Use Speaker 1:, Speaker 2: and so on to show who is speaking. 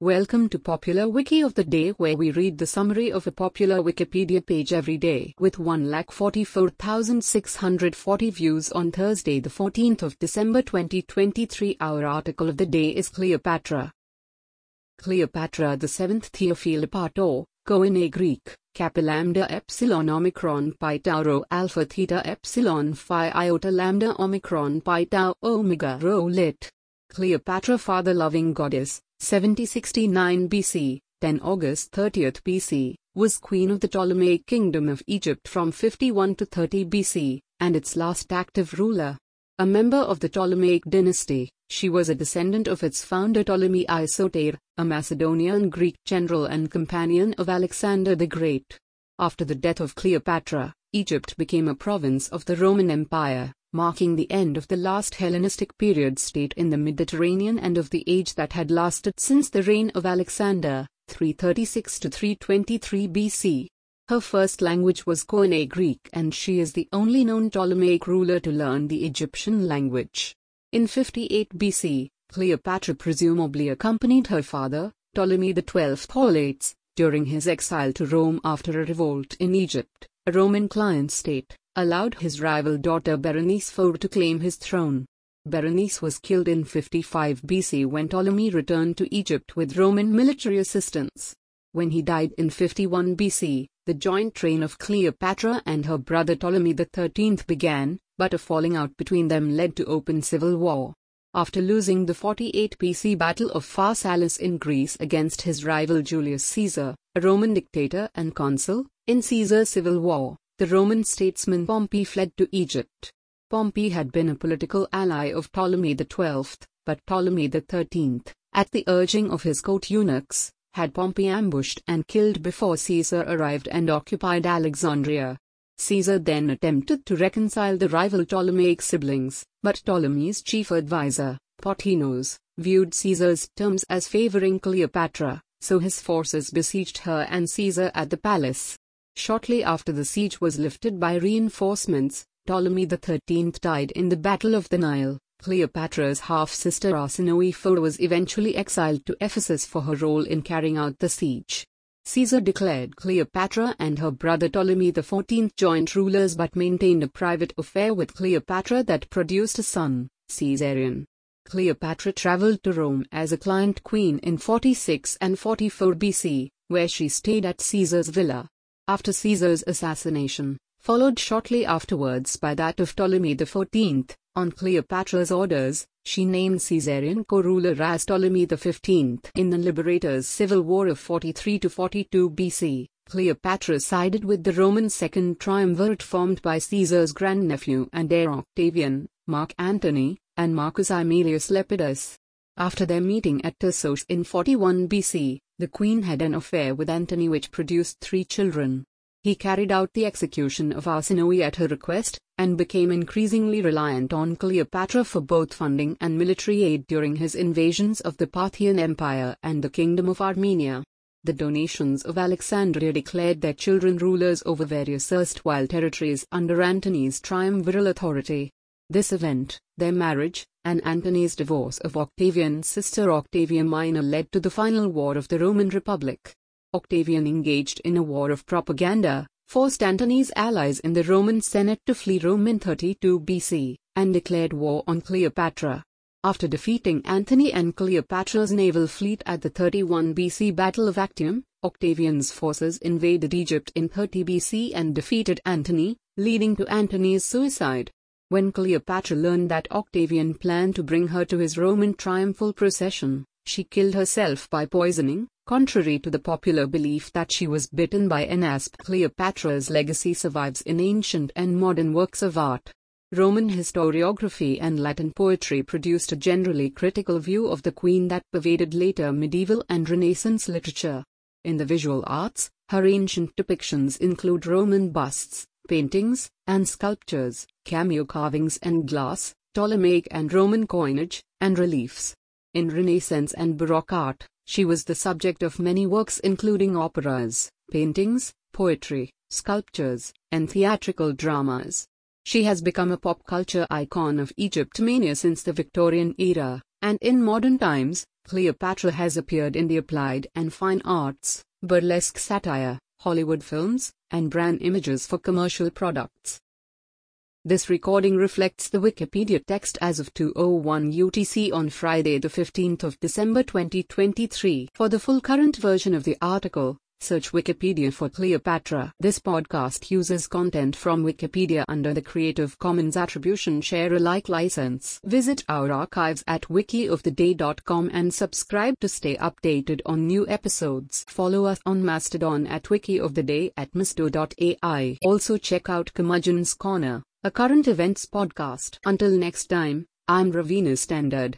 Speaker 1: Welcome to Popular Wiki of the Day where we read the summary of a popular Wikipedia page every day with 1,44,640 views on Thursday the 14th of December 2023. Our article of the day is Cleopatra. Cleopatra the 7th Thea Philopator, Koine Greek, Kappa Lambda Epsilon Omicron Pi Tau Rho Alpha Theta Epsilon Phi Iota Lambda Omicron Pi Tau Omega Rho Lit. Cleopatra Father-Loving Goddess 7069 BC, 10 August 30th BC, was queen of the Ptolemaic Kingdom of Egypt from 51 to 30 BC, and its last active ruler. A member of the Ptolemaic dynasty, she was a descendant of its founder Ptolemy I Soter, a Macedonian Greek general and companion of Alexander the Great. After the death of Cleopatra, Egypt became a province of the Roman Empire marking the end of the last Hellenistic period state in the Mediterranean and of the age that had lasted since the reign of Alexander, 336 to 323 BC. Her first language was Koine Greek and she is the only known Ptolemaic ruler to learn the Egyptian language. In 58 BC, Cleopatra presumably accompanied her father, Ptolemy XII Auletes, during his exile to Rome after a revolt in Egypt, a Roman client state allowed his rival daughter Berenice IV to claim his throne. Berenice was killed in 55 BC when Ptolemy returned to Egypt with Roman military assistance. When he died in 51 BC, the joint reign of Cleopatra and her brother Ptolemy XIII began, but a falling out between them led to open civil war. After losing the 48 BC Battle of Pharsalus in Greece against his rival Julius Caesar, a Roman dictator and consul, in Caesar's civil war, the Roman statesman Pompey fled to Egypt. Pompey had been a political ally of Ptolemy XII, but Ptolemy XIII, at the urging of his court eunuchs, had Pompey ambushed and killed before Caesar arrived and occupied Alexandria. Caesar then attempted to reconcile the rival Ptolemaic siblings, but Ptolemy's chief advisor, Pothinus, viewed Caesar's terms as favoring Cleopatra, so his forces besieged her and Caesar at the palace. Shortly after the siege was lifted by reinforcements, Ptolemy XIII died in the Battle of the Nile. Cleopatra's half-sister Arsinoe was eventually exiled to Ephesus for her role in carrying out the siege. Caesar declared Cleopatra and her brother Ptolemy XIV joint rulers but maintained a private affair with Cleopatra that produced a son, Caesarion. Cleopatra traveled to Rome as a client queen in 46 and 44 BC, where she stayed at Caesar's villa after Caesar's assassination, followed shortly afterwards by that of Ptolemy XIV. On Cleopatra's orders, she named Caesarion co-ruler as Ptolemy XV. In the Liberators' Civil War of 43 to 42 BC, Cleopatra sided with the Roman Second Triumvirate formed by Caesar's grandnephew and heir Octavian, Mark Antony, and Marcus Aemilius Lepidus. After their meeting at Tarsos in 41 BC, the queen had an affair with Antony which produced three children. He carried out the execution of Arsinoe at her request, and became increasingly reliant on Cleopatra for both funding and military aid during his invasions of the Parthian Empire and the Kingdom of Armenia. The donations of Alexandria declared their children rulers over various erstwhile territories under Antony's triumviral authority. This event, their marriage, and Antony's divorce of Octavian's sister Octavia Minor led to the final war of the Roman Republic. Octavian engaged in a war of propaganda, forced Antony's allies in the Roman Senate to flee Rome in 32 BC, and declared war on Cleopatra. After defeating Antony and Cleopatra's naval fleet at the 31 BC Battle of Actium, Octavian's forces invaded Egypt in 30 BC and defeated Antony, leading to Antony's suicide. When Cleopatra learned that Octavian planned to bring her to his Roman triumphal procession, she killed herself by poisoning, contrary to the popular belief that she was bitten by an asp. Cleopatra's legacy survives in ancient and modern works of art. Roman historiography and Latin poetry produced a generally critical view of the queen that pervaded later medieval and Renaissance literature. In the visual arts, her ancient depictions include Roman busts, paintings, and sculptures, cameo carvings and glass, Ptolemaic and Roman coinage, and reliefs. In Renaissance and Baroque art, she was the subject of many works including operas, paintings, poetry, sculptures, and theatrical dramas. She has become a pop culture icon of Egyptomania since the Victorian era, And in modern times, Cleopatra has appeared in the applied and fine arts, burlesque satire, Hollywood films, and brand images for commercial products. This recording reflects the Wikipedia text as of 2:01 UTC on Friday the 15th of December 2023. For the full current version of the article, search Wikipedia for Cleopatra. This podcast uses content from Wikipedia under the Creative Commons Attribution Share Alike license. Visit our archives at wikioftheday.com and subscribe to stay updated on new episodes. Follow us on Mastodon at wikioftheday at masto.ai. Also check out Curmudgeon's Corner, a current events podcast. Until next time, I'm Raveena Standard.